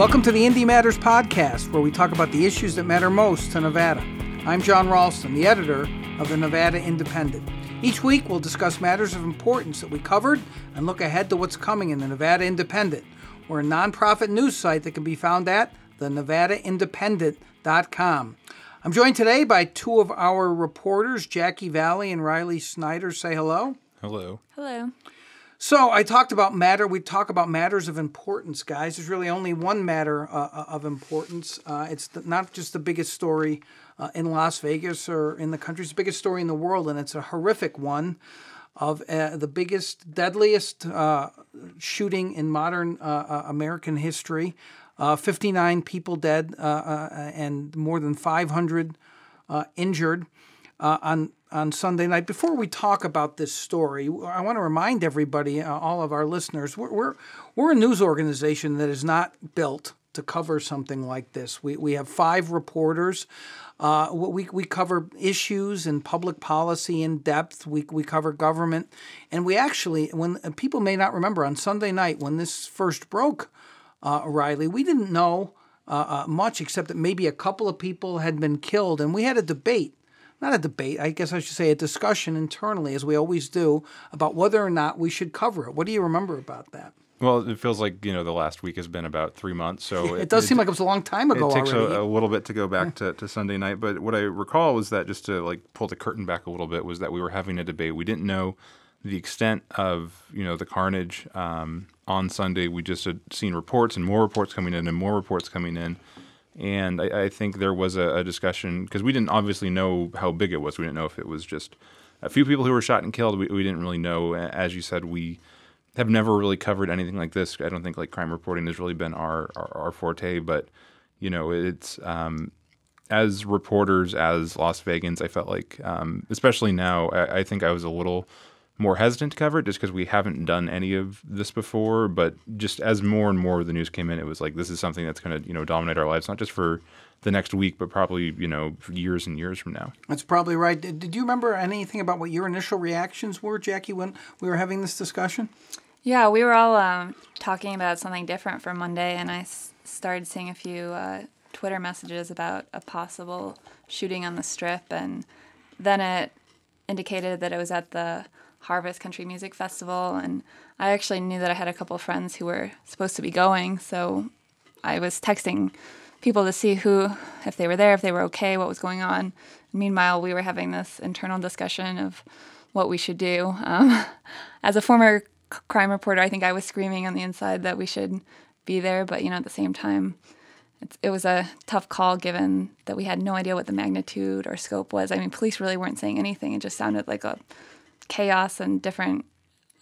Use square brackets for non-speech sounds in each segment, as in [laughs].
Welcome to the Indy Matters podcast, where we talk about the issues that matter most to Nevada. I'm John Ralston, the editor of the Nevada Independent. Each week, we'll discuss matters of importance that we covered and look ahead to what's coming in the Nevada Independent. We're a nonprofit news site that can be found at thenevadaindependent.com. I'm joined today by two of our reporters, Jackie Valley and Riley Snyder. Say hello. Hello. Hello. So I talked about matter. We talk about matters of importance, guys. There's really only one matter uh, uh of importance. Uh, it's the, not just the biggest story uh, in Las Vegas or in the country. It's the biggest story in the world, and it's a horrific one of uh, the biggest, deadliest uh, shooting in modern American history. 59 people dead and more than 500 injured on on Sunday night. Before we talk about this story, I want to remind everybody, uh, all of our listeners, we're, we're, we're a news organization that is not built to cover something like this. We, we have five reporters. Uh, we, we cover issues and public policy in depth. We, we cover government. And we actually, when people may not remember, on Sunday night when this first broke, uh, Riley, we didn't know uh, uh much except that maybe a couple of people had been killed. And we had a debate not a debate, I guess I should say a discussion internally, as we always do, about whether or not we should cover it. What do you remember about that? Well, it feels like you know the last week has been about three months, so [laughs] it, it does it, seem like it was a long time ago. It takes a, a, little bit to go back to, to Sunday night, but what I recall was that just to like pull the curtain back a little bit was that we were having a debate. We didn't know the extent of you know the carnage um, on Sunday. We just had seen reports and more reports coming in and more reports coming in. And I, I think there was a, a discussion because we didn't obviously know how big it was. We didn't know if it was just a few people who were shot and killed. We, we didn't really know. As you said, we have never really covered anything like this. I don't think like crime reporting has really been our, our, our forte, but you know, it's um, as reporters, as Las Vegans, I felt like, um, especially now, I, I, think I was a little more hesitant to cover it just because we haven't done any of this before. But just as more and more of the news came in, it was like this is something that's going to you know dominate our lives, not just for the next week, but probably you know years and years from now. That's probably right. Did, did you remember anything about what your initial reactions were, Jackie, when we were having this discussion? Yeah, we were all um, talking about something different for Monday, and I s- started seeing a few uh, Twitter messages about a possible shooting on the strip, and then it indicated that it was at the Harvest Country Music Festival, and I actually knew that I had a couple friends who were supposed to be going, so I was texting people to see who, if they were there, if they were okay, what was going on. Meanwhile, we were having this internal discussion of what we should do. Um, [laughs] as a former crime reporter, I think I was screaming on the inside that we should be there, but you know, at the same time, it was a tough call given that we had no idea what the magnitude or scope was. I mean, police really weren't saying anything. It just sounded like a chaos and different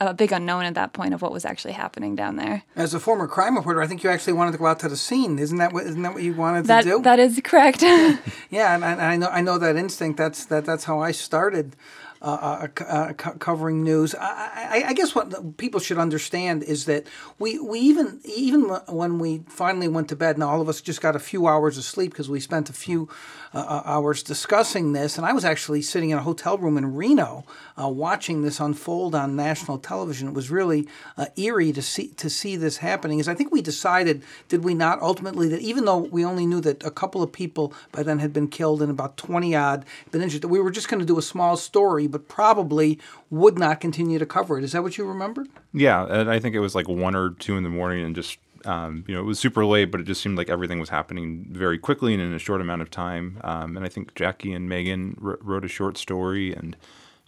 a big unknown at that point of what was actually happening down there. As a former crime reporter, I think you actually wanted to go out to the scene. Isn't that what isn't that what you wanted that, to do? That is correct. [laughs] yeah, and, and, I know I know that instinct. That's that that's how I started uh, uh, uh covering news. I, I, I, guess what people should understand is that we, we even even when we finally went to bed, and all of us just got a few hours of sleep because we spent a few uh, uh, hours discussing this, and I was actually sitting in a hotel room in Reno uh, watching this unfold on national television. It was really eerie to see to see this happening. Is I think we decided, did we not ultimately, that even though we only knew that a couple of people by then had been killed and about twenty odd been injured, that we were just going to do a small story but probably would not continue to cover it. Is that what you remember? Yeah, and I think it was like one or two in the morning, and just um, you know it was super late, but it just seemed like everything was happening very quickly and in a short amount of time. Um, and I think Jackie and Megan wrote a short story, and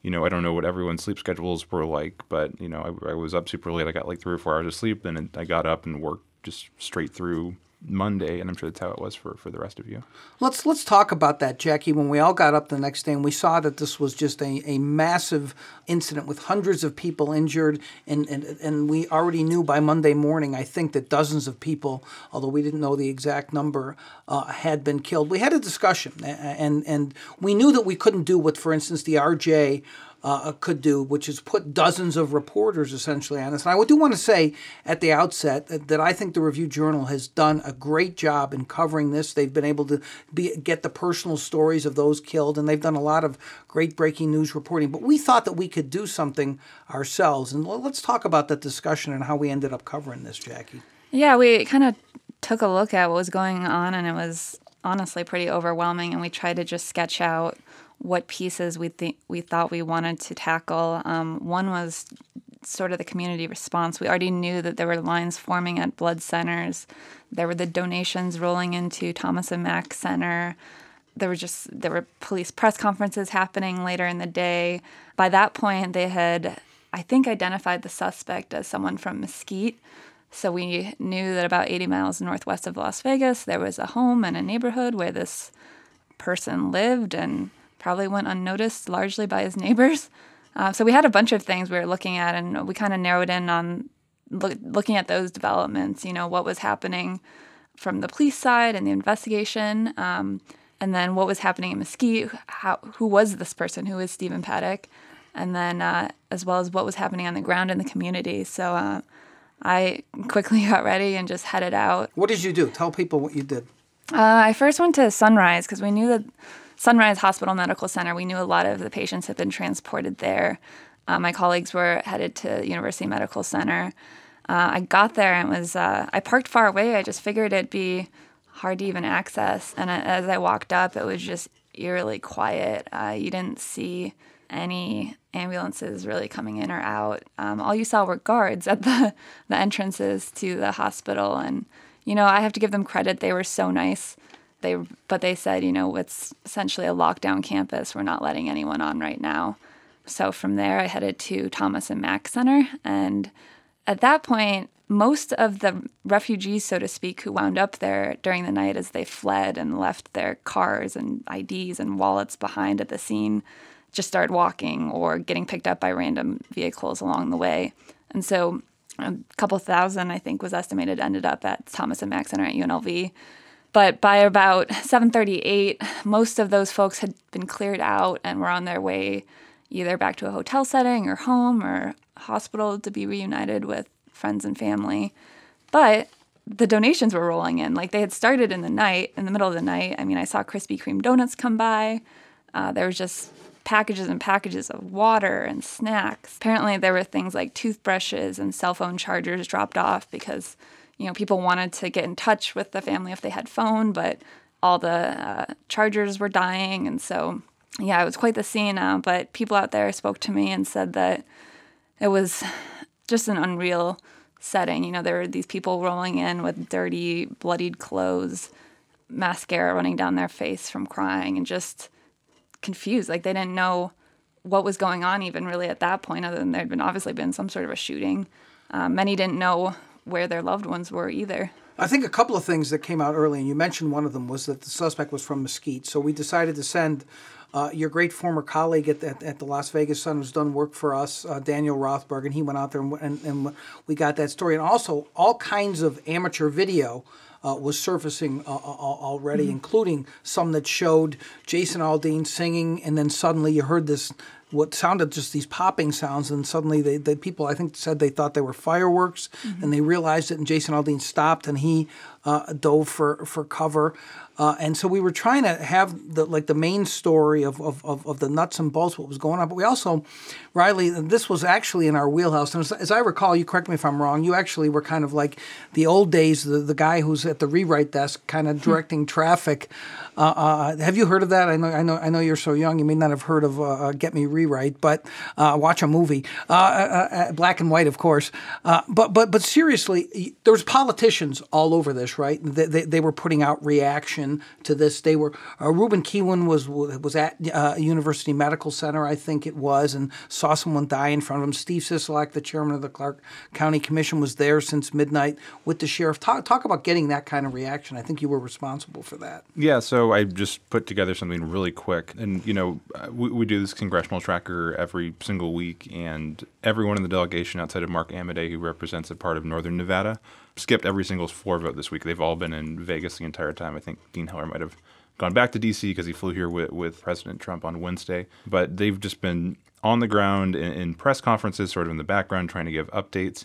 you know I don't know what everyone's sleep schedules were like, but you know I, I was up super late. I got like three or four hours of sleep, and I got up and worked just straight through Monday, and I'm sure that's how it was for, for the rest of you. Let's let's talk about that, Jackie. When we all got up the next day and we saw that this was just a, a massive incident with hundreds of people injured, and, and and we already knew by Monday morning, I think that dozens of people, although we didn't know the exact number, uh, had been killed. We had a discussion, and and we knew that we couldn't do what, for instance, the RJ uh, could do, which is put dozens of reporters essentially on this. And I do want to say at the outset that, that, I think the Review Journal has done a great job in covering this. They've been able to be, get the personal stories of those killed, and they've done a lot of great breaking news reporting. But we thought that we could do something ourselves. And let's talk about that discussion and how we ended up covering this, Jackie. Yeah, we kind of took a look at what was going on, and it was honestly pretty overwhelming. And we tried to just sketch out what pieces we we thought we wanted to tackle. Um, one was sort of the community response. We already knew that there were lines forming at blood centers. There were the donations rolling into Thomas and Mack Center. There were just there were police press conferences happening later in the day. By that point, they had I think identified the suspect as someone from Mesquite. So we knew that about 80 miles northwest of Las Vegas, there was a home and a neighborhood where this person lived and probably went unnoticed largely by his neighbors. [laughs] Uh, so we had a bunch of things we were looking at, and we kind of narrowed in on look, looking at those developments. You know, what was happening from the police side and the investigation, um, and then what was happening in Mesquite. How, who was this person? Who is Stephen Paddock? And then uh, as well as what was happening on the ground in the community. So uh, I quickly [laughs] got ready and just headed out. What did you do? Tell people what you did. Uh, I first went to Sunrise because we knew that Sunrise Hospital Medical Center, we knew a lot of the patients had been transported there. Uh, my colleagues were headed to University Medical Center. Uh, I got there and it was uh, I parked far away. I just figured it'd be hard to even access. And as I walked up, it was just eerily quiet. Uh, you didn't see any ambulances really coming in or out. Um, all you saw were guards at the [laughs] the entrances to the hospital, and you know I have to give them credit. They were so nice. They but they said, you know, it's essentially a lockdown campus. We're not letting anyone on right now. So from there, I headed to Thomas and Mack Center, and at that point, most of the refugees, so to speak, who wound up there during the night as they fled and left their cars and IDs and wallets behind at the scene, just started walking or getting picked up by random vehicles along the way. And so a couple thousand, I think, was estimated ended up at Thomas and Mack Center at UNLV. But by about 7:38, most of those folks had been cleared out and were on their way either back to a hotel setting or home or hospital to be reunited with friends and family. But the donations were rolling in. Like they had started in the night, in the middle of the night. I mean, I saw Krispy Kreme donuts come by. Uh, there was just packages and packages of water and snacks. Apparently, there were things like toothbrushes and cell phone chargers dropped off because you know, people wanted to get in touch with the family if they had phone, but all the uh, chargers were dying. And so, yeah, it was quite the scene. Uh, but people out there spoke to me and said that it was just an unreal setting. You know, there were these people rolling in with dirty, bloodied clothes, mascara running down their face from crying, and just confused. Like they didn't know what was going on even really at that point, other than there'd been obviously been some sort of a shooting. Uh, many didn't know where their loved ones were either. I think a couple of things that came out early, and you mentioned one of them was that the suspect was from Mesquite. So we decided to send uh, your great former colleague at, at, at, the Las Vegas Sun, who's done work for us, uh, Daniel Rothberg, and he went out there and, and, and, we got that story. And also, all kinds of amateur video. Uh, was surfacing uh, already, mm-hmm. including some that showed Jason Aldean singing, and then suddenly you heard this what sounded just these popping sounds, and suddenly they, the people I think said they thought they were fireworks, mm-hmm. and they realized it. And Jason Aldean stopped, and he uh, dove for for cover. Uh, and so we were trying to have the like the main story of, of, of, of, the nuts and bolts, what was going on. But we also, Riley, this was actually in our wheelhouse. And as, as, I recall, you correct me if I'm wrong, you actually were kind of like the old days, the, the guy who's at the rewrite desk, kind of hmm. directing traffic. Uh, uh, have you heard of that? I know, I know, I know. You're so young. You may not have heard of uh, uh, Get Me Rewrite, but uh, watch a movie, black and white, of course. but but but seriously, there was politicians all over this, right? They, they, they were putting out reaction to this. They were Ruben Kihuen was was at University Medical Center, I think it was, and saw someone die in front of him. Steve Sisolak, the chairman of the Clark County Commission, was there since midnight with the sheriff. Talk talk about getting that kind of reaction. I think you were responsible for that. Yeah. So I just put together something really quick, and you know, uh, we, we, do this congressional tracker every single week, and everyone in the delegation outside of Mark Amodei, who represents a part of Northern Nevada, skipped every single floor vote this week. They've all been in Vegas the entire time. I think Dean Heller might have gone back to D.C. because he flew here with, with President Trump on Wednesday, but they've just been on the ground in, in press conferences, sort of in the background, trying to give updates.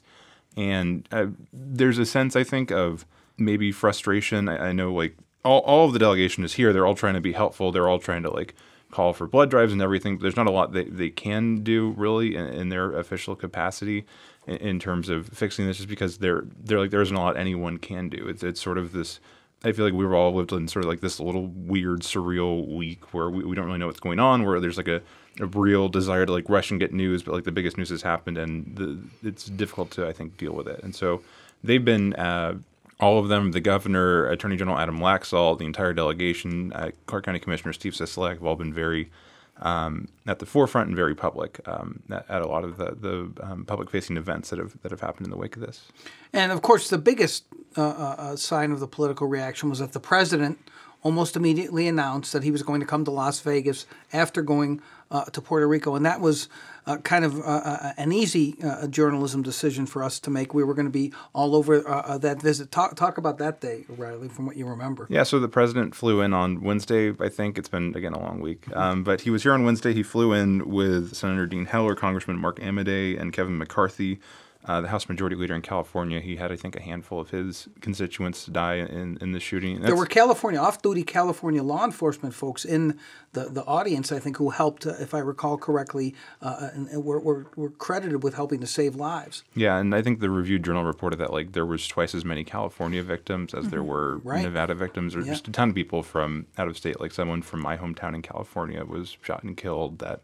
And uh, there's a sense, I think, of maybe frustration. I, I know, like all, all of the delegation is here. They're all trying to be helpful. They're all trying to like call for blood drives and everything. But there's not a lot they, they can do really in, in their official capacity in, in, terms of fixing this, just because they're they're like there isn't a lot anyone can do. It's it's sort of this. I feel like we've all lived in sort of like this little weird, surreal week where we, we don't really know what's going on, where there's like a, a real desire to like rush and get news, but like the biggest news has happened, and the, it's difficult to I think deal with it. And so they've been uh, all of them, the governor, Attorney General Adam Laxalt, the entire delegation, uh, Clark County Commissioner Steve Sisolak have all been very um, at the forefront and very public um, at, a lot of the, the um, public-facing events that have that have happened in the wake of this. And of course, the biggest uh, uh, uh sign of the political reaction was that the president almost immediately announced that he was going to come to Las Vegas after going uh, to Puerto Rico, and that was uh, kind of uh, uh an easy uh, journalism decision for us to make. We were going to be all over uh, that visit. Talk talk about that day, Riley, from what you remember. Yeah, so the president flew in on Wednesday. I think it's been again a long week, um, but he was here on Wednesday. He flew in with Senator Dean Heller, Congressman Mark Amodei, and Kevin McCarthy uh, the House Majority Leader in California, he had, I think, a handful of his constituents die in, in the shooting. That's, there were California, off duty California law enforcement folks in the, the audience, I think, who helped, uh, if I recall correctly, uh, and, and were, were, were, credited with helping to save lives. Yeah, and I think the Review Journal reported that like there was twice as many California victims as mm-hmm. there were right. Nevada victims, or yeah. just a ton of people from out of state. Like someone from my hometown in California was shot and killed. That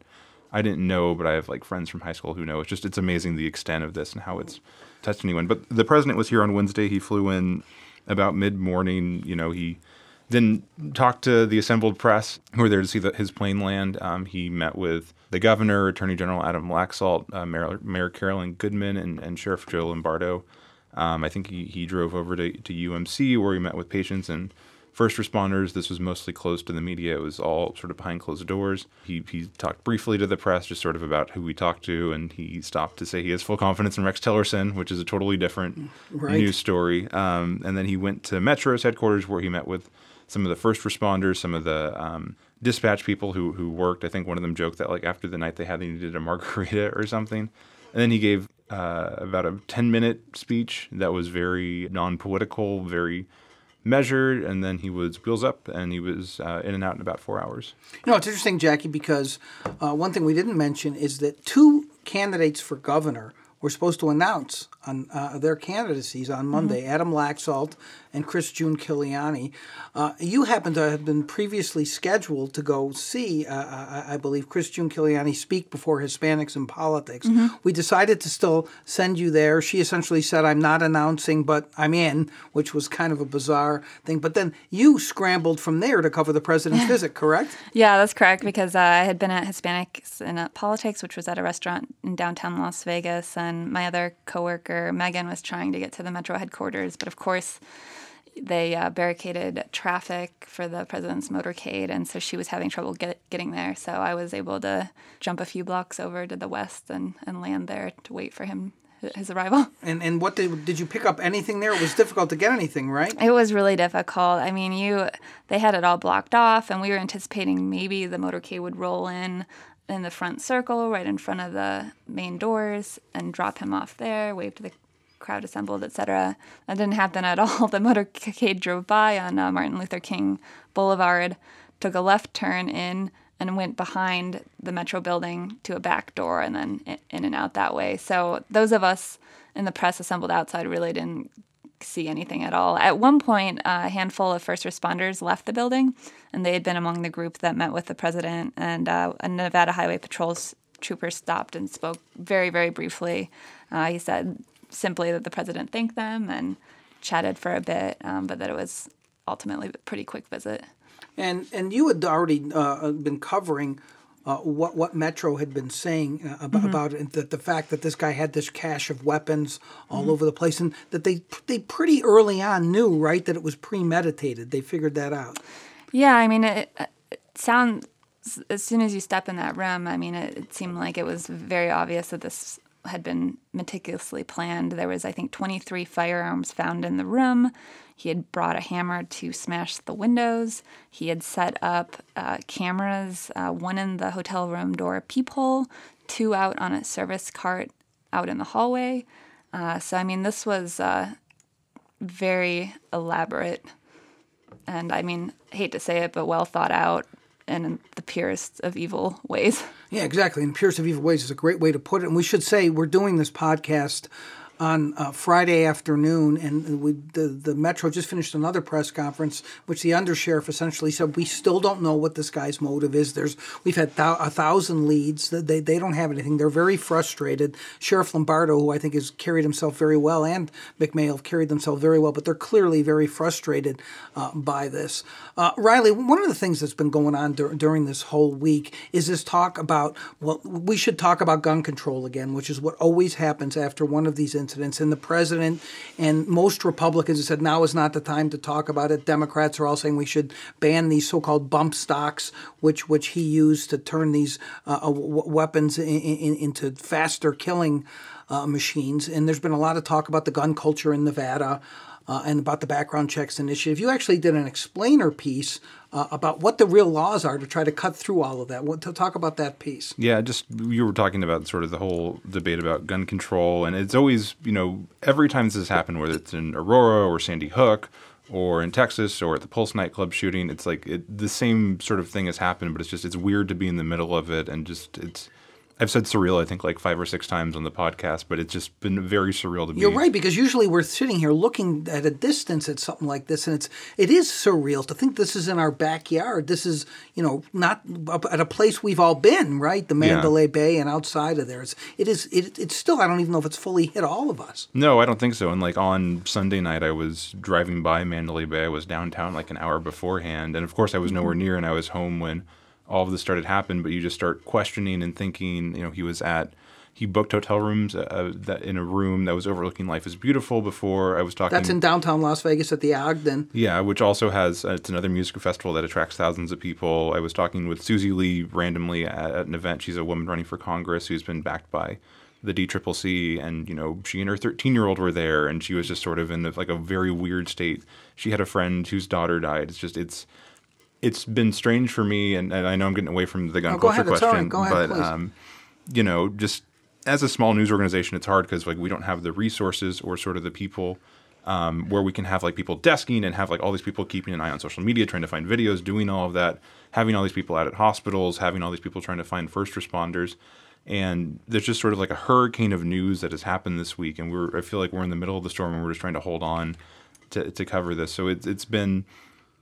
I didn't know, but I have like friends from high school who know. It's just it's amazing the extent of this and how it's touched anyone. But the president was here on Wednesday. He flew in about mid morning. You know, he then talked to the assembled press who were there to see the, his plane land. Um, he met with the governor, Attorney General Adam Laxalt, uh, Mayor, Mayor, Carolyn Goodman, and, and Sheriff Joe Lombardo. Um, I think he, he drove over to, to UMC where he met with patients and first responders. This was mostly closed to the media. It was all sort of behind closed doors. He, he talked briefly to the press, just sort of about who we talked to, and he stopped to say he has full confidence in Rex Tillerson, which is a totally different right. news story. Um, and then he went to Metro's headquarters where he met with some of the first responders, some of the um, dispatch people who, who worked. I think one of them joked that like after the night they had, they needed a margarita or something. And then he gave uh, about a 10 minute speech that was very non political, very measured, and then he was wheels up, and he was uh, in and out in about four hours. You know, it's interesting, Jackie, because uh, one thing we didn't mention is that two candidates for governor were supposed to announce on uh, their candidacies on Monday. Mm-hmm. Adam Laxalt and Chris Giunchigliani. Uh, you happen to have been previously scheduled to go see, uh, uh I, believe, Chris Giunchigliani speak before Hispanics in politics. Mm-hmm. We decided to still send you there. She essentially said, I'm not announcing, but I'm in, which was kind of a bizarre thing. But then you scrambled from there to cover the president's [laughs] visit, correct? Yeah, that's correct, because uh, I had been at Hispanics in uh, Politics, which was at a restaurant in downtown Las Vegas, and my other coworker, Megan, was trying to get to the Metro headquarters. But of course, they uh, barricaded traffic for the president's motorcade, and so she was having trouble get, getting there. So I was able to jump a few blocks over to the west and, and land there to wait for him his arrival. [laughs] And and what did did you pick up anything there? It was difficult to get anything, right? It was really difficult. I mean, you they had it all blocked off, and we were anticipating maybe the motorcade would roll in in the front circle, right in front of the main doors, and drop him off there, wave to the crowd assembled, etc. That didn't happen at [laughs] all. The motorcade drove by on uh, Martin Luther King Boulevard, took a left turn in, and went behind the Metro building to a back door and then in and out that way. So those of us in the press assembled outside really didn't see anything at all. At one point, a handful of first responders left the building, and they had been among the group that met with the president. And uh, a Nevada Highway Patrol's trooper stopped and spoke very, very briefly. Uh, he said simply that the president thanked them and chatted for a bit, um, but that it was ultimately a pretty quick visit. And and you had already uh, been covering uh, what what Metro had been saying uh, about, mm-hmm. about it, that the fact that this guy had this cache of weapons all mm-hmm. over the place, and that they they pretty early on knew right that it was premeditated. They figured that out. Yeah, I mean, it, it sounds as soon as you step in that room, I mean, it, it seemed like it was very obvious that this had been meticulously planned. There was, I think, 23 firearms found in the room. He had brought a hammer to smash the windows. He had set up uh, cameras, uh, one in the hotel room door peephole, two out on a service cart out in the hallway. Uh, so, I mean, this was uh, very elaborate and, I mean, hate to say it, but well thought out in the purest of evil ways. Yeah, exactly. And purest of evil ways is a great way to put it. And we should say we're doing this podcast on uh, Friday afternoon, and we, the the Metro just finished another press conference, which the undersheriff essentially said we still don't know what this guy's motive is. There's we've had th- a thousand leads they they don't have anything. They're very frustrated. Sheriff Lombardo, who I think has carried himself very well, and McMahill have carried themselves very well, but they're clearly very frustrated uh, by this. Uh, Riley, one of the things that's been going on dur- during this whole week is this talk about well, we should talk about gun control again, which is what always happens after one of these incidents incidents. And the president and most Republicans have said now is not the time to talk about it. Democrats are all saying we should ban these so-called bump stocks, which which he used to turn these uh, uh weapons in, in, into faster killing uh, machines. And there's been a lot of talk about the gun culture in Nevada uh, and about the background checks initiative. You actually did an explainer piece uh, about what the real laws are to try to cut through all of that. What, to talk about that piece? Yeah, just you were talking about sort of the whole debate about gun control, and it's always you know every time this has happened, whether it's in Aurora or Sandy Hook or in Texas or at the Pulse nightclub shooting, it's like it, the same sort of thing has happened, but it's just it's weird to be in the middle of it and just it's I've said surreal, I think, like five or six times on the podcast, but it's just been very surreal to be. You're right because usually we're sitting here looking at a distance at something like this, and it's it is surreal to think this is in our backyard. This is you know not at a place we've all been, right? The Mandalay yeah. Bay and outside of there. It's it is it, it's still I don't even know if it's fully hit all of us. No, I don't think so. And like on Sunday night, I was driving by Mandalay Bay. I was downtown like an hour beforehand, and of course I was nowhere near, and I was home when all of this started happening, but you just start questioning and thinking. You know, he was at he booked hotel rooms uh, that in a room that was overlooking Life is Beautiful. Before I was talking, that's in downtown Las Vegas at the Ogden. Yeah, which also has uh, it's another music festival that attracts thousands of people. I was talking with Susie Lee randomly at, at an event. She's a woman running for Congress who's been backed by the DCCC, and you know she and her 13 year old were there, and she was just sort of in like a very weird state. She had a friend whose daughter died. It's just it's it's been strange for me, and, and I know I'm getting away from the gun oh, culture ahead, question, but um, you know, just as a small news organization, it's hard because like we don't have the resources or sort of the people um, where we can have like people desking and have like all these people keeping an eye on social media, trying to find videos, doing all of that, having all these people out at hospitals, having all these people trying to find first responders. And there's just sort of like a hurricane of news that has happened this week, and we're I feel like we're in the middle of the storm, and we're just trying to hold on to, to cover this. So it's it's been,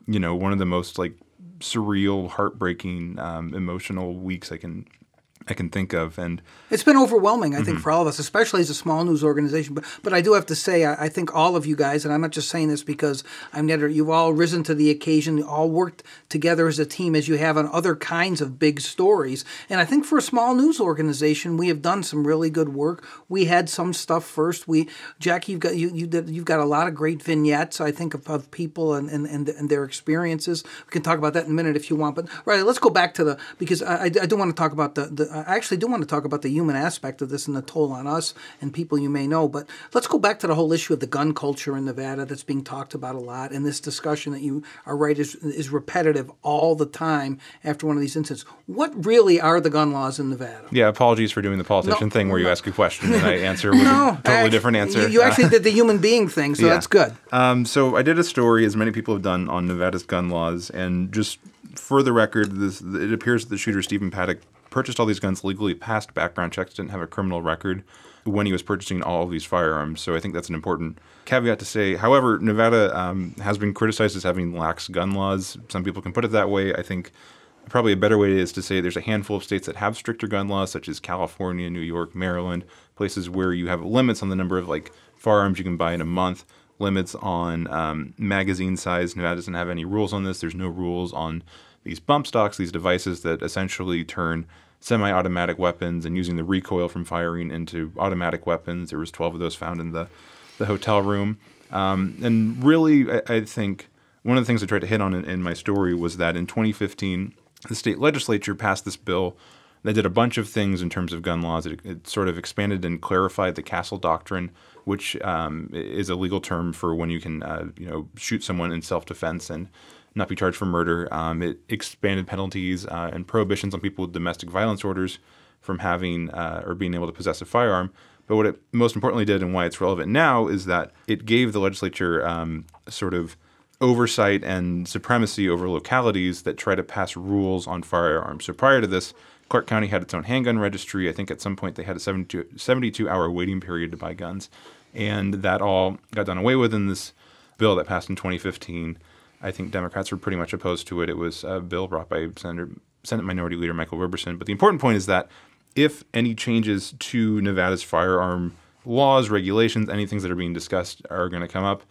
you know, one of the most like surreal, heartbreaking, um, emotional weeks I can I can think of. And it's been overwhelming, I think, mm-hmm. for all of us, especially as a small news organization. But but I do have to say, I, I, think all of you guys, and I'm not just saying this because I'm netter, you've all risen to the occasion, all worked together as a team as you have on other kinds of big stories. And I think for a small news organization, we have done some really good work. We had some stuff first. We Jackie, you've got you you did, you've got a lot of great vignettes. I think of, of people and, and, and and their experiences. We can talk about that in a minute if you want. But right, let's go back to the because I I, I do want to talk about the the I actually do want to talk about the human aspect of this and the toll on us and people you may know. But let's go back to the whole issue of the gun culture in Nevada that's being talked about a lot. And this discussion that you are right is, is repetitive all the time after one of these incidents. What really are the gun laws in Nevada? Yeah, apologies for doing the politician no, thing where you ask a question and I answer [laughs] with no, a totally different answer. You, you actually [laughs] did the human being thing, so yeah. that's good. Um, so I did a story, as many people have done, on Nevada's gun laws. And just for the record, this, it appears that the shooter, Stephen Paddock, purchased all these guns legally, passed background checks, didn't have a criminal record when he was purchasing all of these firearms. So I think that's an important caveat to say. However, Nevada um, has been criticized as having lax gun laws. Some people can put it that way. I think probably a better way is to say there's a handful of states that have stricter gun laws, such as California, New York, Maryland, places where you have limits on the number of like firearms you can buy in a month. Limits on um, magazine size. Nevada doesn't have any rules on this. There's no rules on these bump stocks, these devices that essentially turn semi-automatic weapons and using the recoil from firing into automatic weapons. There was 12 of those found in the, the hotel room. Um, and really, I, I, think one of the things I tried to hit on in, in my story was that in 2015, the state legislature passed this bill that did a bunch of things in terms of gun laws. It, it sort of expanded and clarified the Castle Doctrine, which um, is a legal term for when you can, uh, you know, shoot someone in self-defense and not be charged for murder. Um, it expanded penalties uh, and prohibitions on people with domestic violence orders from having uh, or being able to possess a firearm. But what it most importantly did, and why it's relevant now, is that it gave the legislature um, sort of oversight and supremacy over localities that try to pass rules on firearms. So prior to this, Clark County had its own handgun registry. I think at some point they had a 72, 72 hour waiting period to buy guns. And that all got done away with in this bill that passed in 2015. I think Democrats were pretty much opposed to it. It was a bill brought by Senator, Senate Minority Leader Michael Roberson. But the important point is that if any changes to Nevada's firearm laws, regulations, any things that are being discussed are going to come up,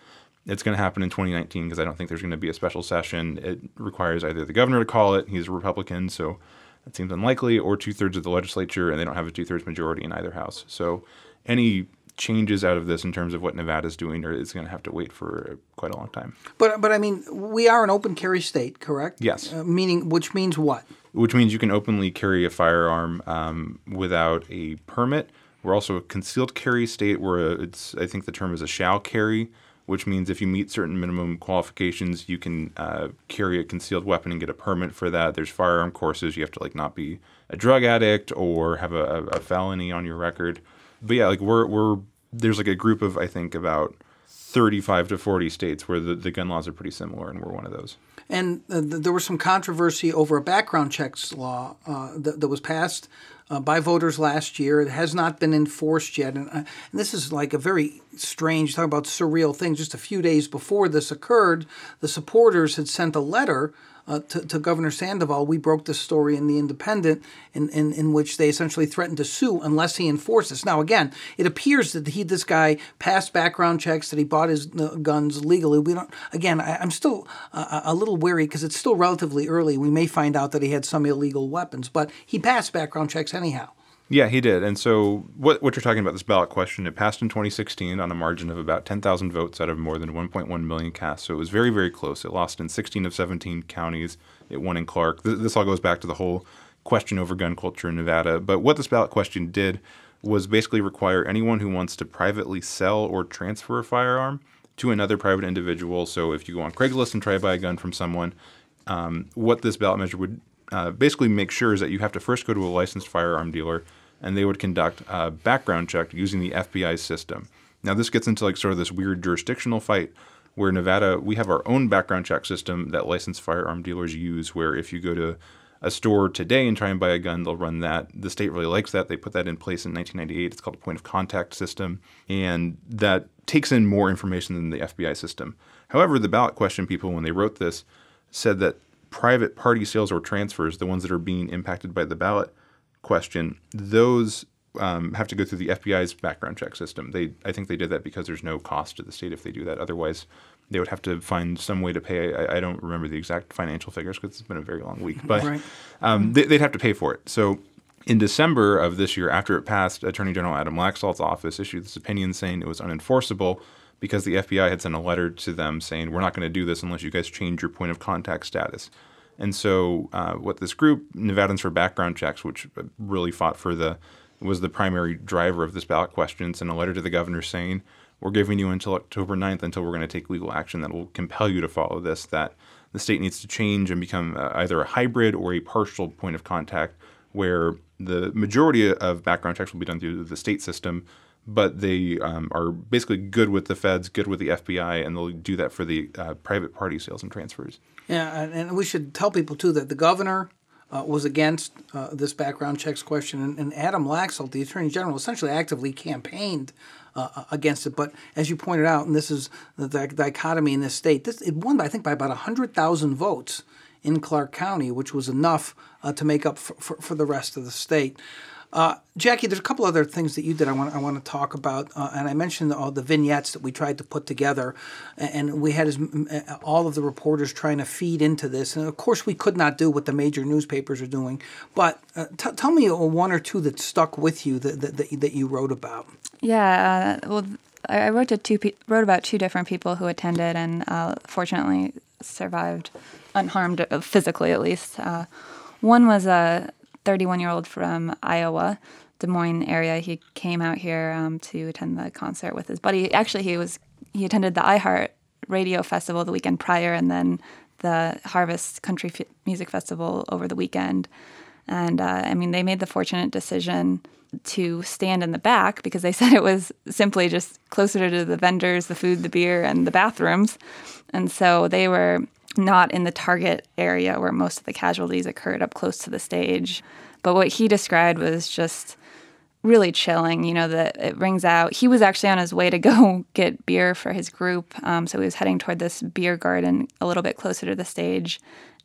it's going to happen in 2019 because I don't think there's going to be a special session. It requires either the governor to call it, he's a Republican, so that seems unlikely, or two thirds of the legislature, and they don't have a two thirds majority in either house. So any changes out of this in terms of what Nevada's doing, or it's going to have to wait for quite a long time. But but I mean, we are an open carry state, correct? Yes. Uh, meaning, which means what? Which means you can openly carry a firearm um, without a permit. We're also a concealed carry state, where it's I think the term is a shall carry which means if you meet certain minimum qualifications, you can uh, carry a concealed weapon and get a permit for that. There's firearm courses. You have to like not be a drug addict or have a, a felony on your record. But yeah, like we're we're there's like a group of I think about 35 to 40 states where the, the gun laws are pretty similar, and we're one of those. And uh, th- there was some controversy over a background checks law uh, that, that was passed uh, by voters last year. It has not been enforced yet. And, uh, and this is like a very strange, talk about surreal thing. Just a few days before this occurred, the supporters had sent a letter uh, to, to, Governor Sandoval. We broke this story in the Independent, in, in, in which they essentially threatened to sue unless he enforces. Now, again, it appears that he, this guy, passed background checks, that he bought his uh, guns legally. We don't. Again, I, am still uh, a little wary because it's still relatively early. We may find out that he had some illegal weapons, but he passed background checks anyhow. Yeah, he did. And so, what, what you're talking about, this ballot question, it passed in 2016 on a margin of about 10,000 votes out of more than 1.1 million cast. So it was very, very close. It lost in 16 of 17 counties. It won in Clark. This, this all goes back to the whole question over gun culture in Nevada. But what this ballot question did was basically require anyone who wants to privately sell or transfer a firearm to another private individual. So if you go on Craigslist and try to buy a gun from someone, um, what this ballot measure would uh, basically make sure is that you have to first go to a licensed firearm dealer and they would conduct a background check using the FBI system. Now, this gets into like sort of this weird jurisdictional fight where Nevada, we have our own background check system that licensed firearm dealers use, where if you go to a store today and try and buy a gun, they'll run that. The state really likes that. They put that in place in 1998. It's called a point of contact system, and that takes in more information than the FBI system. However, the ballot question people, when they wrote this, said that private party sales or transfers, the ones that are being impacted by the ballot, question, those um, have to go through the FBI's background check system. They, I think they did that because there's no cost to the state if they do that. Otherwise, they would have to find some way to pay. I, I don't remember the exact financial figures because it's been a very long week, but right. um, they, would have to pay for it. So in December of this year, after it passed, Attorney General Adam Laxalt's office issued this opinion saying it was unenforceable because the FBI had sent a letter to them saying, we're not going to do this unless you guys change your point of contact status. And so, uh, what this group, Nevadans for Background Checks, which really fought for the, was the primary driver of this ballot question, sent a letter to the governor saying, we're giving you until October 9th until we're going to take legal action that will compel you to follow this, that the state needs to change and become uh, either a hybrid or a partial point of contact where the majority of background checks will be done through the state system, but they um, are basically good with the feds, good with the FBI, and they'll do that for the uh, private party sales and transfers. Yeah, and we should tell people too that the governor uh, was against uh, this background checks question, and, and, Adam Laxalt, the attorney general, essentially actively campaigned uh, uh against it. But as you pointed out, and this is the dichotomy in this state, this it won, I think, by about hundred thousand votes in Clark County, which was enough uh, to make up for, for, for the rest of the state. Uh, Jackie, there's a couple other things that you did I want I want to talk about, uh, and I mentioned all the vignettes that we tried to put together, and we had as, all of the reporters trying to feed into this, and of course we could not do what the major newspapers are doing. But uh, t- tell me one or two that stuck with you that that, that, you wrote about. Yeah, uh, well, I wrote to two pe- wrote about two different people who attended, and uh, fortunately survived unharmed uh, physically at least. one was a 31 year old from Iowa, Des Moines area. He came out here um, to attend the concert with his buddy. Actually, he was he attended the iHeart Radio Festival the weekend prior, and then the Harvest Country F- Music Festival over the weekend. And uh, I mean, they made the fortunate decision to stand in the back because they [laughs] said it was simply just closer to the vendors, the food, the beer, and the bathrooms. And so they were not in the target area where most of the casualties occurred up close to the stage. But what he described was just really chilling. You know, that it rings out. He was actually on his way to go [laughs] get beer for his group. Um, so he was heading toward this beer garden a little bit closer to the stage.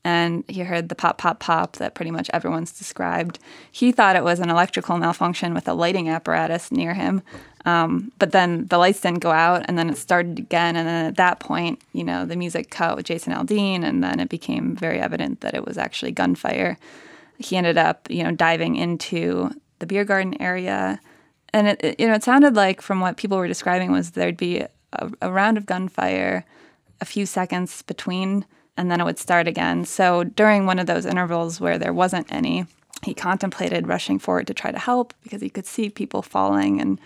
And he heard the pop, pop, pop that pretty much everyone's described. He thought it was an electrical malfunction with a lighting apparatus near him. Um, but then the lights didn't go out, and then it started again. And then at that point, you know, the music cut with Jason Aldean, and then it became very evident that it was actually gunfire. He ended up, you know, diving into the beer garden area, and it, it you know, it sounded like from what people were describing was there'd be a, a round of gunfire, a few seconds between, and then it would start again. So during one of those intervals where there wasn't any, he contemplated rushing forward to try to help because he could see people falling and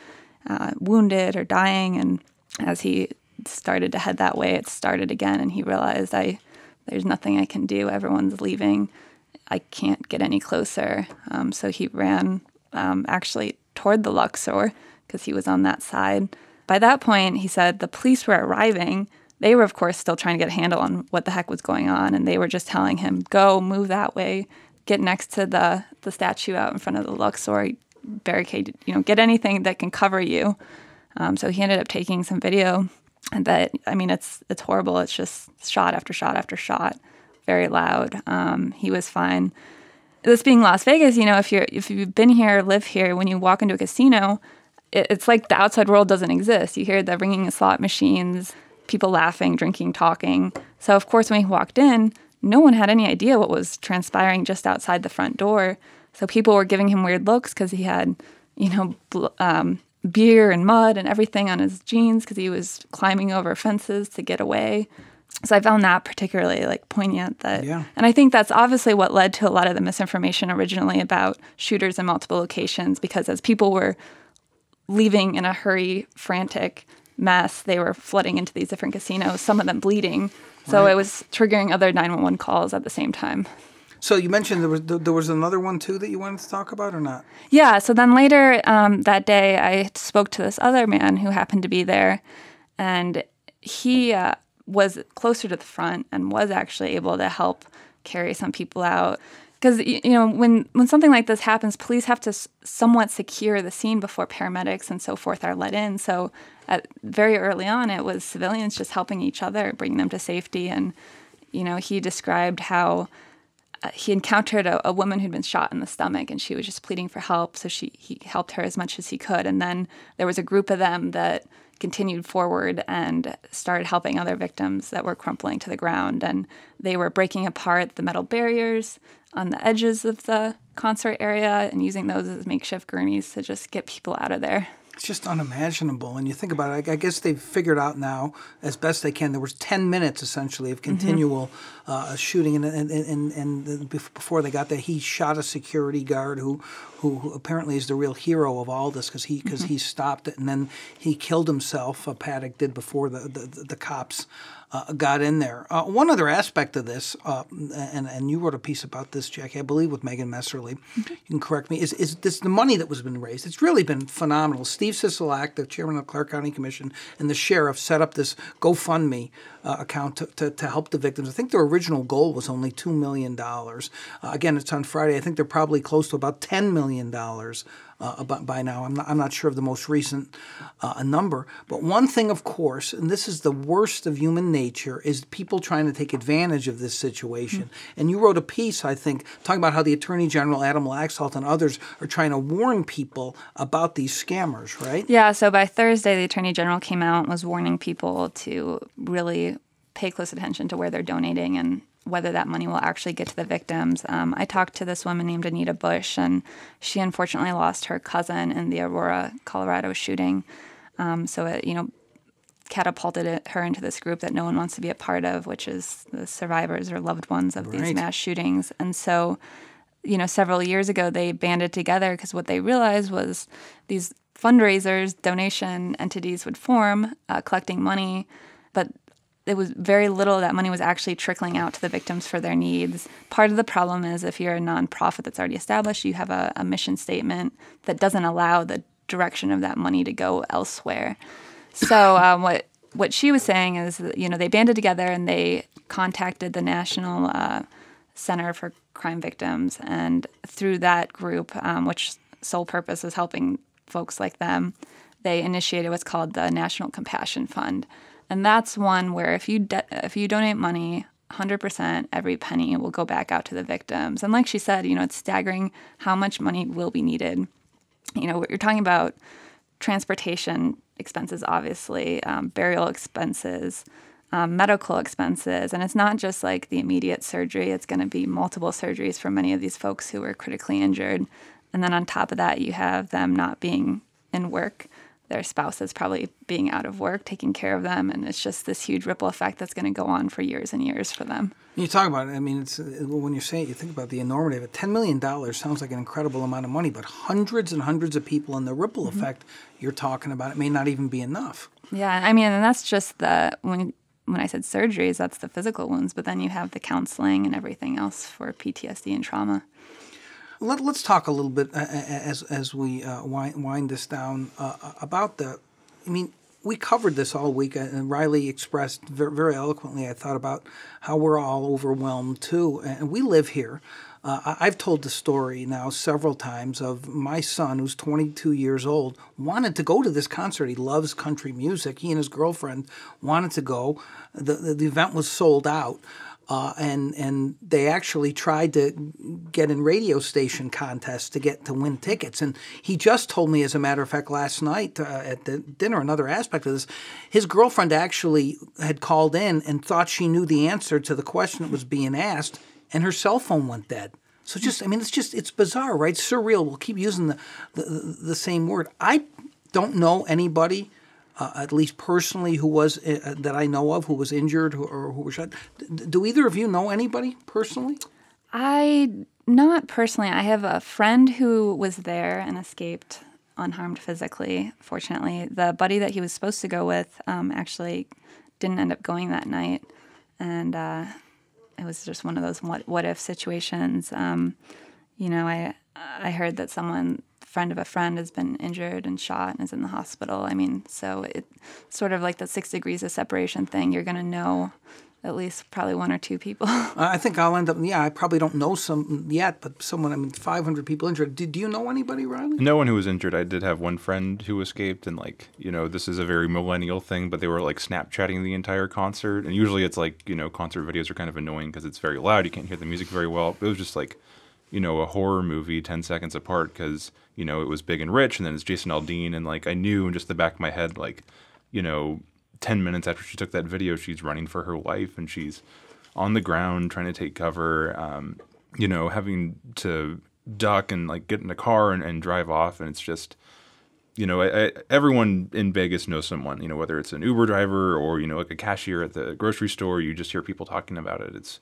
uh, wounded or dying. And as he started to head that way, it started again, and he realized, I, there's nothing I can do. Everyone's leaving. I can't get any closer. Um, so he ran um, actually toward the Luxor because he was on that side. By that point, he said the police were arriving. They were, of course, still trying to get a handle on what the heck was going on, and they were just telling him, "Go, move that way, get next to the the statue out in front of the Luxor, barricade, you know, get anything that can cover you." Um, so he ended up taking some video, and that I mean, it's it's horrible. It's just shot after shot after shot, very loud. Um, he was fine. This being Las Vegas, you know, if you're if you've been here, live here, when you walk into a casino, it, it's like the outside world doesn't exist. You hear the ringing of slot machines, people laughing, drinking, talking. So of course, when he walked in, no one had any idea what was transpiring just outside the front door. So people were giving him weird looks because he had, you know, bl- um, beer and mud and everything on his jeans because he was climbing over fences to get away. So I found that particularly like poignant that Yeah. and I think that's obviously what led to a lot of the misinformation originally about shooters in multiple locations because as people were leaving in a hurry, frantic mess, they were flooding into these different casinos, some of them bleeding. So Right. it was triggering other 911 calls at the same time. So you mentioned there was there was another one too that you wanted to talk about or not? Yeah. So then later um, that day, I spoke to this other man who happened to be there, and he uh, was closer to the front and was actually able to help carry some people out. Because you know, when when something like this happens, police have to s- somewhat secure the scene before paramedics and so forth are let in. So, at, very early on, it was civilians just helping each other, bringing them to safety. And you know, he described how uh, he encountered a, a woman who'd been shot in the stomach and she was just pleading for help so she he helped her as much as he could and then there was a group of them that continued forward and started helping other victims that were crumpling to the ground. And they were breaking apart the metal barriers on the edges of the concert area and using those as makeshift gurneys to just get people out of there It's just unimaginable. And you think about it, I, I guess they've figured out now, as best they can, there was 10 minutes essentially of continual uh, shooting. And, and, and, and, before they got there, he shot a security guard who, who, who apparently is the real hero of all this because he, because he stopped it. And then he killed himself, uh, Paddock did before the, the, the cops uh, got in there. Uh, one other aspect of this, uh, and, and you wrote a piece about this, Jackie, I believe with Megan Messerly. You can correct me. Is, is this the money that was been raised? It's really been phenomenal. Steve Sisolak, the chairman of the Clark County Commission, and the sheriff set up this GoFundMe uh, account to, to, to help the victims. I think their original goal was only $2 million. Uh, again, it's on Friday. I think they're probably close to about $10 million uh, by now. I'm not, I'm not sure of the most recent uh, number. But one thing, of course, and this is the worst of human nature, is people trying to take advantage of this situation. And you wrote a piece, I think, talking about how the Attorney General, Adam Laxalt, and others are trying to warn people about these scammers, right? Yeah, so by Thursday, the Attorney General came out and was warning people to really pay close attention to where they're donating and whether that money will actually get to the victims. Um, I talked to this woman named Anita Busch, and she unfortunately lost her cousin in the Aurora, Colorado shooting. Um, so it, you know, catapulted her into this group that no one wants to be a part of, which is the survivors or loved ones of these mass shootings. And so, you know, several years ago, they banded together because what they realized was these fundraisers, donation entities would form, uh, collecting money, but it was very little of that money was actually trickling out to the victims for their needs. Part of the problem is if you're a nonprofit that's already established, you have a, a mission statement that doesn't allow the direction of that money to go elsewhere. So [coughs] um, what what she was saying is that you know they banded together and they contacted the National uh, Center for Crime Victims, and through that group, um, which sole purpose is helping folks like them, they initiated what's called the National Compassion Fund and that's one where if you de- if you donate money, 100% every penny will go back out to the victims. And like she said, you know, it's staggering how much money will be needed. You know, what you're talking about transportation expenses, obviously, um, burial expenses, um, medical expenses. And it's not just like the immediate surgery, it's going to be multiple surgeries for many of these folks who were critically injured. And then on top of that, you have them not being in work their spouses probably being out of work, taking care of them, and it's just this huge ripple effect that's going to go on for years and years for them. You talk about it. I mean, it's when you say it, you think about the enormity of it. Ten million dollars sounds like an incredible amount of money, but hundreds and hundreds of people and the ripple mm-hmm. effect you're talking about it may not even be enough. Yeah, I mean, and that's just the when when I said surgeries, that's the physical wounds, but then you have the counseling and everything else for PTSD and trauma. Let, us talk a little bit uh, uh, as as we uh, wind, wind this down uh, uh, about the. I mean, we covered this all week, and Riley expressed very, very, eloquently. I thought about how we're all overwhelmed too, and we live here. Uh, I've told the story now several times of my son, who's 22 years old, wanted to go to this concert. He loves country music. He and his girlfriend wanted to go. The, the, the event was sold out. Uh, and and they actually tried to get in radio station contests to get to win tickets. And he just told me, as a matter of fact, last night uh, at the dinner, another aspect of this, his girlfriend actually had called in and thought she knew the answer to the question that was being asked, and her cell phone went dead. So just, I mean, it's just, it's bizarre, right? Surreal. We'll keep using the, the, the same word. I don't know anybody uh, at least personally, who was uh, that I know of, who was injured or who was shot. D- do either of you know anybody personally? I not personally. I have a friend who was there and escaped unharmed physically. Fortunately, the buddy that he was supposed to go with um, actually didn't end up going that night, and uh, it was just one of those what what if situations. Um, you know, I I heard that someone friend of a friend has been injured and shot and is in the hospital. I mean, so it's sort of like the six degrees of separation thing. You're going to know at least probably one or two people. [laughs] I think I'll end up. Yeah, I probably don't know some yet, but someone. I mean, 500 people injured. Did do you know anybody, Riley? No one who was injured. I did have one friend who escaped, and like you know, this is a very millennial thing, but they were like Snapchatting the entire concert, and usually it's like you know, concert videos are kind of annoying because it's very loud. You can't hear the music very well. It was just like you know, a horror movie 10 seconds apart because, you know, it was Big and Rich and then it's Jason Aldean. And like, I knew in just the back of my head, like, you know, 10 minutes after she took that video, she's running for her life and she's on the ground trying to take cover, um, you know, having to duck and like get in a car and, and drive off. And it's just, you know, I, I, everyone in Vegas knows someone, you know, whether it's an Uber driver or, you know, like a cashier at the grocery store, you just hear people talking about it. It's,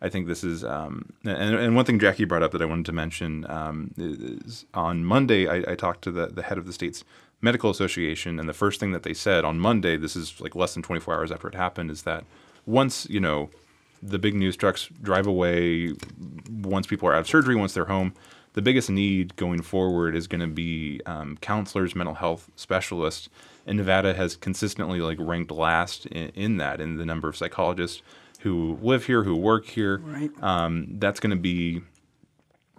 I think this is, um, and, and, one thing Jackie brought up that I wanted to mention um, is on Monday, I, I, talked to the, the head of the state's medical association, and the first thing that they said on Monday, this is like less than 24 hours after it happened, is that once, you know, the big news trucks drive away, once people are out of surgery, once they're home, the biggest need going forward is going to be um, counselors, mental health specialists, and Nevada has consistently like ranked last in, in that in the number of psychologists who live here, who work here. Right. Um, that's going to be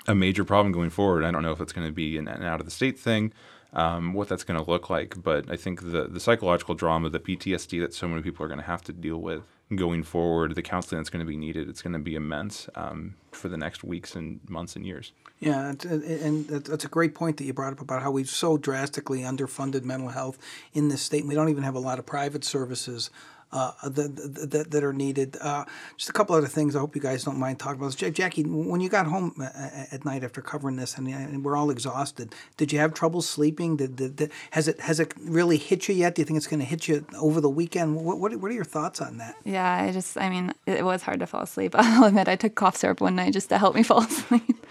a major problem going forward. I don't know if it's going to be an, an out of the state thing, um, what that's going to look like, but I think the the psychological drama, the PTSD that so many people are going to have to deal with going forward, the counseling that's going to be needed, it's going to be immense um, for the next weeks and months and years. Yeah, and that's a great point that you brought up about how we've so drastically underfunded mental health in this state. We don't even have a lot of private services uh, that, that, that are needed. Uh, just a couple other things. I hope you guys don't mind talking about this. Jackie, when you got home uh, at night after covering this, and, we're all exhausted, did you have trouble sleeping? Did, did, did, has it has it really hit you yet? Do you think it's going to hit you over the weekend? What, what what are your thoughts on that? Yeah, I just I mean it was hard to fall asleep. [laughs] I'll admit I took cough syrup one night just to help me [laughs] fall asleep.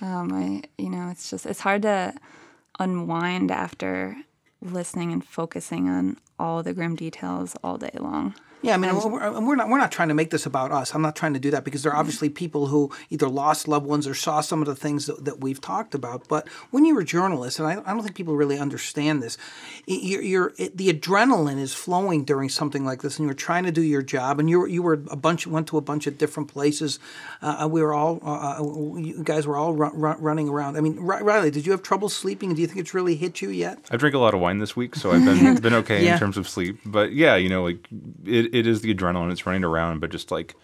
Um, I you know it's just it's hard to unwind after listening and focusing on all the grim details all day long. Yeah, I mean, we're, we're not we're not trying to make this about us. I'm not trying to do that because there are obviously people who either lost loved ones or saw some of the things that, that we've talked about. But when you're a journalist, and I, I don't think people really understand this, you're, you're it, the adrenaline is flowing during something like this, and you're trying to do your job, and you you were a bunch went to a bunch of different places. Uh, we were all uh, uh you guys were all run, run, running around. I mean, Riley, did you have trouble sleeping? Do you think it's really hit you yet? I've drank a lot of wine this week, so I've been [laughs] been okay yeah. in terms of sleep. But yeah, you know, like it it is the adrenaline. It's running around, but just like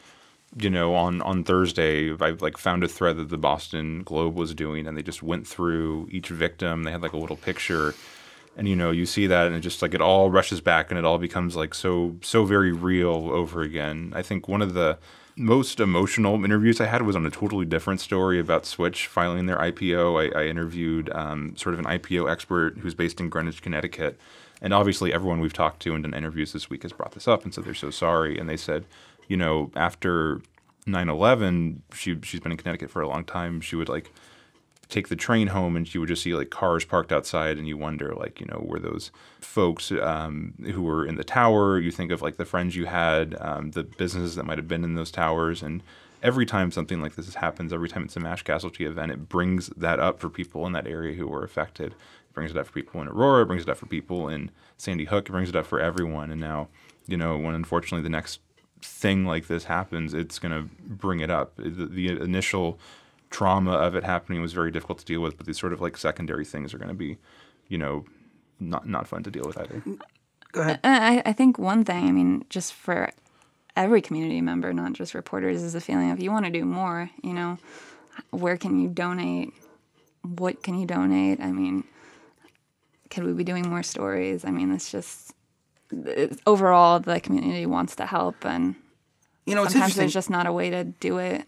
you know, on on Thursday, I like found a thread that the Boston Globe was doing, and they just went through each victim. They had like a little picture, and you know, you see that, and it just like it all rushes back, and it all becomes like so so very real over again. I think one of the most emotional interviews I had was on a totally different story about Switch filing their IPO. I, I interviewed um, sort of an IPO expert who's based in Greenwich, Connecticut and obviously, everyone we've talked to and done interviews this week has brought this up and said they're so sorry. And they said, you know, after 9/11, she she's been in Connecticut for a long time. She would like take the train home and she would just see like cars parked outside and you wonder like you know were those folks um, who were in the tower you think of like the friends you had um, the businesses that might have been in those towers and every time something like this happens every time it's a mass casualty event it brings that up for people in that area who were affected brings it up for people in Aurora, it brings it up for people in Sandy Hook, it brings it up for everyone. And now, you know, when unfortunately the next thing like this happens, it's going to bring it up. The, the, initial trauma of it happening was very difficult to deal with, but these sort of like secondary things are going to be, you know, not not fun to deal with either. Go ahead. Uh, I, I think one thing, I mean, just for every community member, not just reporters, is the feeling of you want to do more. You know, where can you donate? What can you donate? I mean, could we be doing more stories? I mean, it's just it's, overall the community wants to help, and you know, sometimes there's just not a way to do it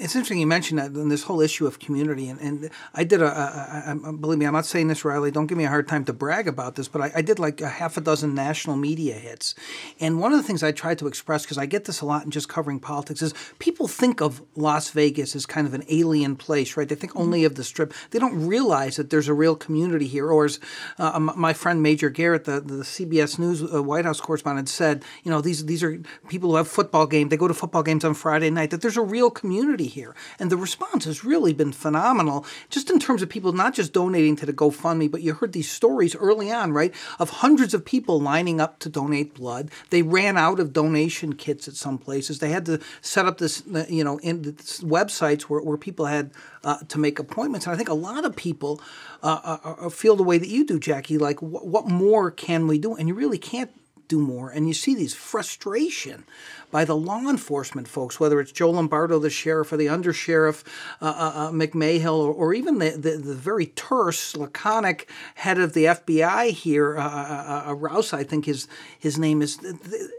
it's interesting you mentioned that and this whole issue of community and, and I did a, a, a, a believe me I'm not saying this Riley don't give me a hard time to brag about this but I, I, did like a half a dozen national media hits. And one of the things I tried to express because I get this a lot in just covering politics is people think of Las Vegas as kind of an alien place right? They think mm-hmm. only of the strip. They don't realize that there's a real community here or as uh, my friend Major Garrett the, the CBS News uh, White House correspondent said you know these these are people who have football games they go to football games on Friday night that there's a real community here. And the response has really been phenomenal, just in terms of people not just donating to the GoFundMe, but you heard these stories early on, right, of hundreds of people lining up to donate blood. They ran out of donation kits at some places. They had to set up this, you know, in websites where, where people had uh, to make appointments. And I think a lot of people uh feel the way that you do, Jackie. Like, wh- what more can we do? And you really can't do more. And you see these frustration by the law enforcement folks, whether it's Joe Lombardo, the sheriff, or the undersheriff, uh, uh, uh McMahill, or, or even the, the, the, very terse, laconic head of the FBI here, uh, uh, uh, Rouse, I think his, his name is. The,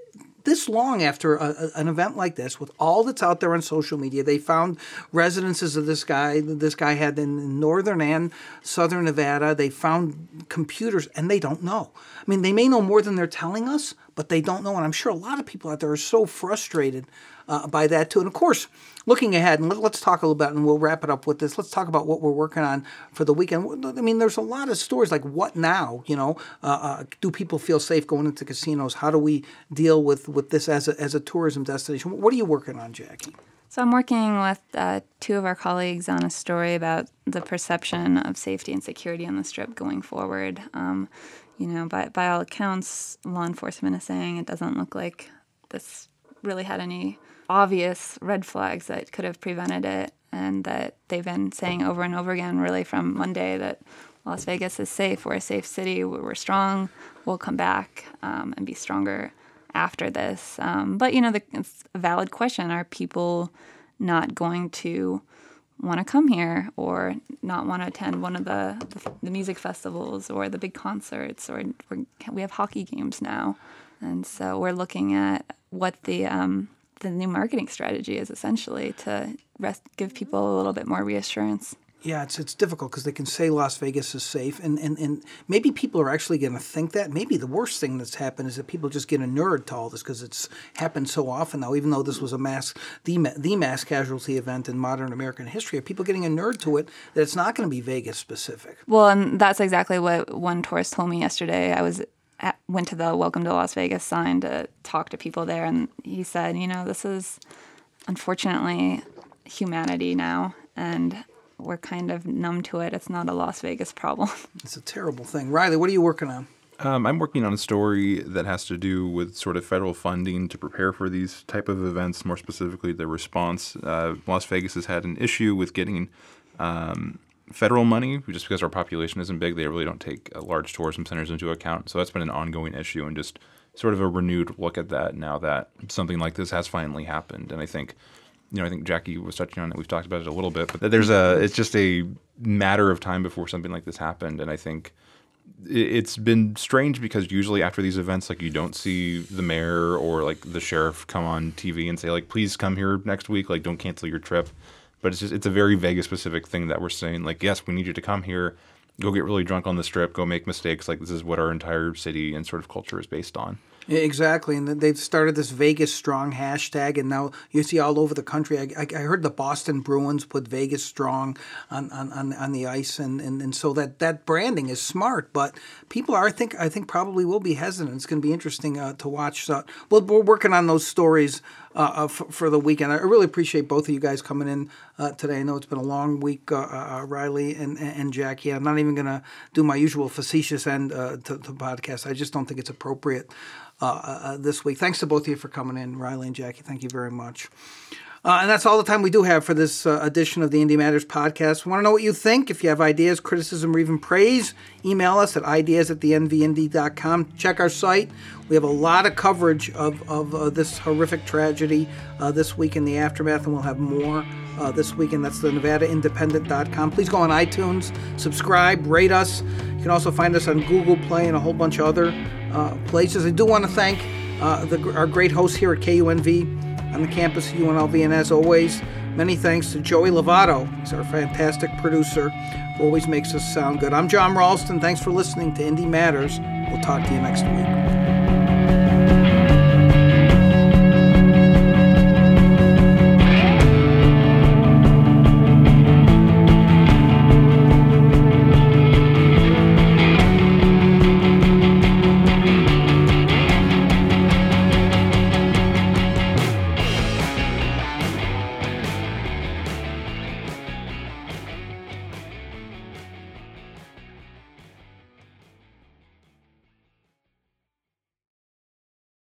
this long after a, an event like this, with all that's out there on social media, they found residences of this guy. This guy had in northern and southern Nevada. They found computers, and they don't know. I mean, they may know more than they're telling us, but they don't know. And I'm sure a lot of people out there are so frustrated uh, by that too. And of course, looking ahead, and let, us talk a little bit, and we'll wrap it up with this. Let's talk about what we're working on for the weekend. I mean, there's a lot of stories like what now? You know, uh, uh, do people feel safe going into casinos? How do we deal with with this as a, as a tourism destination? What are you working on, Jackie? So I'm working with uh, two of our colleagues on a story about the perception of safety and security on the strip going forward. Um, you know, by by all accounts, law enforcement is saying it doesn't look like this really had any obvious red flags that could have prevented it, and that they've been saying over and over again, really from Monday, that Las Vegas is safe. We're a safe city. We're strong. We'll come back um, and be stronger after this. Um, but you know, the, it's a valid question: Are people not going to want to come here or not want to attend one of the, the, the music festivals or the big concerts or we have hockey games now and so we're looking at what the um, the new marketing strategy is essentially to rest, give people a little bit more reassurance. Yeah, it's it's difficult because they can say Las Vegas is safe, and, and, and maybe people are actually going to think that. Maybe the worst thing that's happened is that people just get inured to all this because it's happened so often now. Even though this was a mass the the mass casualty event in modern American history, are people getting inured to it that it's not going to be Vegas specific? Well, and that's exactly what one tourist told me yesterday. I was went to the Welcome to Las Vegas sign to talk to people there, and he said, you know, this is unfortunately humanity now, and we're kind of numb to it. It's not a Las Vegas problem. [laughs] It's a terrible thing. Riley, what are you working on? Um, I'm working on a story that has to do with sort of federal funding to prepare for these type of events. More specifically, the response. Uh, Las Vegas has had an issue with getting um, federal money just because our population isn't big. They really don't take uh, large tourism centers into account. So that's been an ongoing issue, and just sort of a renewed look at that now that something like this has finally happened. And I think you know, I think Jackie was touching on it. We've talked about it a little bit, but there's a, it's just a matter of time before something like this happened. And I think it's been strange because usually after these events, like you don't see the mayor or like the sheriff come on TV and say like, please come here next week. Like, don't cancel your trip. But it's just, it's a very Vegas specific thing that we're saying like, yes, we need you to come here, go get really drunk on the strip, go make mistakes. Like this is what our entire city and sort of culture is based on. Exactly, and they've started this Vegas Strong hashtag, and now you see all over the country. I, I heard the Boston Bruins put Vegas Strong on, on, on, the ice, and, and, and so that, that branding is smart. But people are, I think, I think probably will be hesitant. It's going to be interesting uh, to watch. So, well, we're working on those stories uh, uh for, for, the weekend. I really appreciate both of you guys coming in uh, today. I know it's been a long week, uh, uh, Riley and, and Jackie. I'm not even going to do my usual facetious end to the podcast. I just don't think it's appropriate. This week. Thanks to both of you for coming in, Riley and Jackie. Thank you very much. Uh, and that's all the time we do have for this uh, edition of the Indy Matters podcast. We want to know what you think. If you have ideas, criticism, or even praise, email us at ideas at thenvindy.com. Check our site. We have a lot of coverage of, of uh, this horrific tragedy uh, this week in the aftermath, and we'll have more uh, this weekend. That's the NevadaIndependent.com. Please go on iTunes, subscribe, rate us. You can also find us on Google Play and a whole bunch of other uh, places. I do want to thank the, our great hosts here at KUNV on the campus of UNLV, and as always, many thanks to Joey Lovato. He's our fantastic producer who always makes us sound good. I'm Jon Ralston. Thanks for listening to Indy Matters. We'll talk to you next week.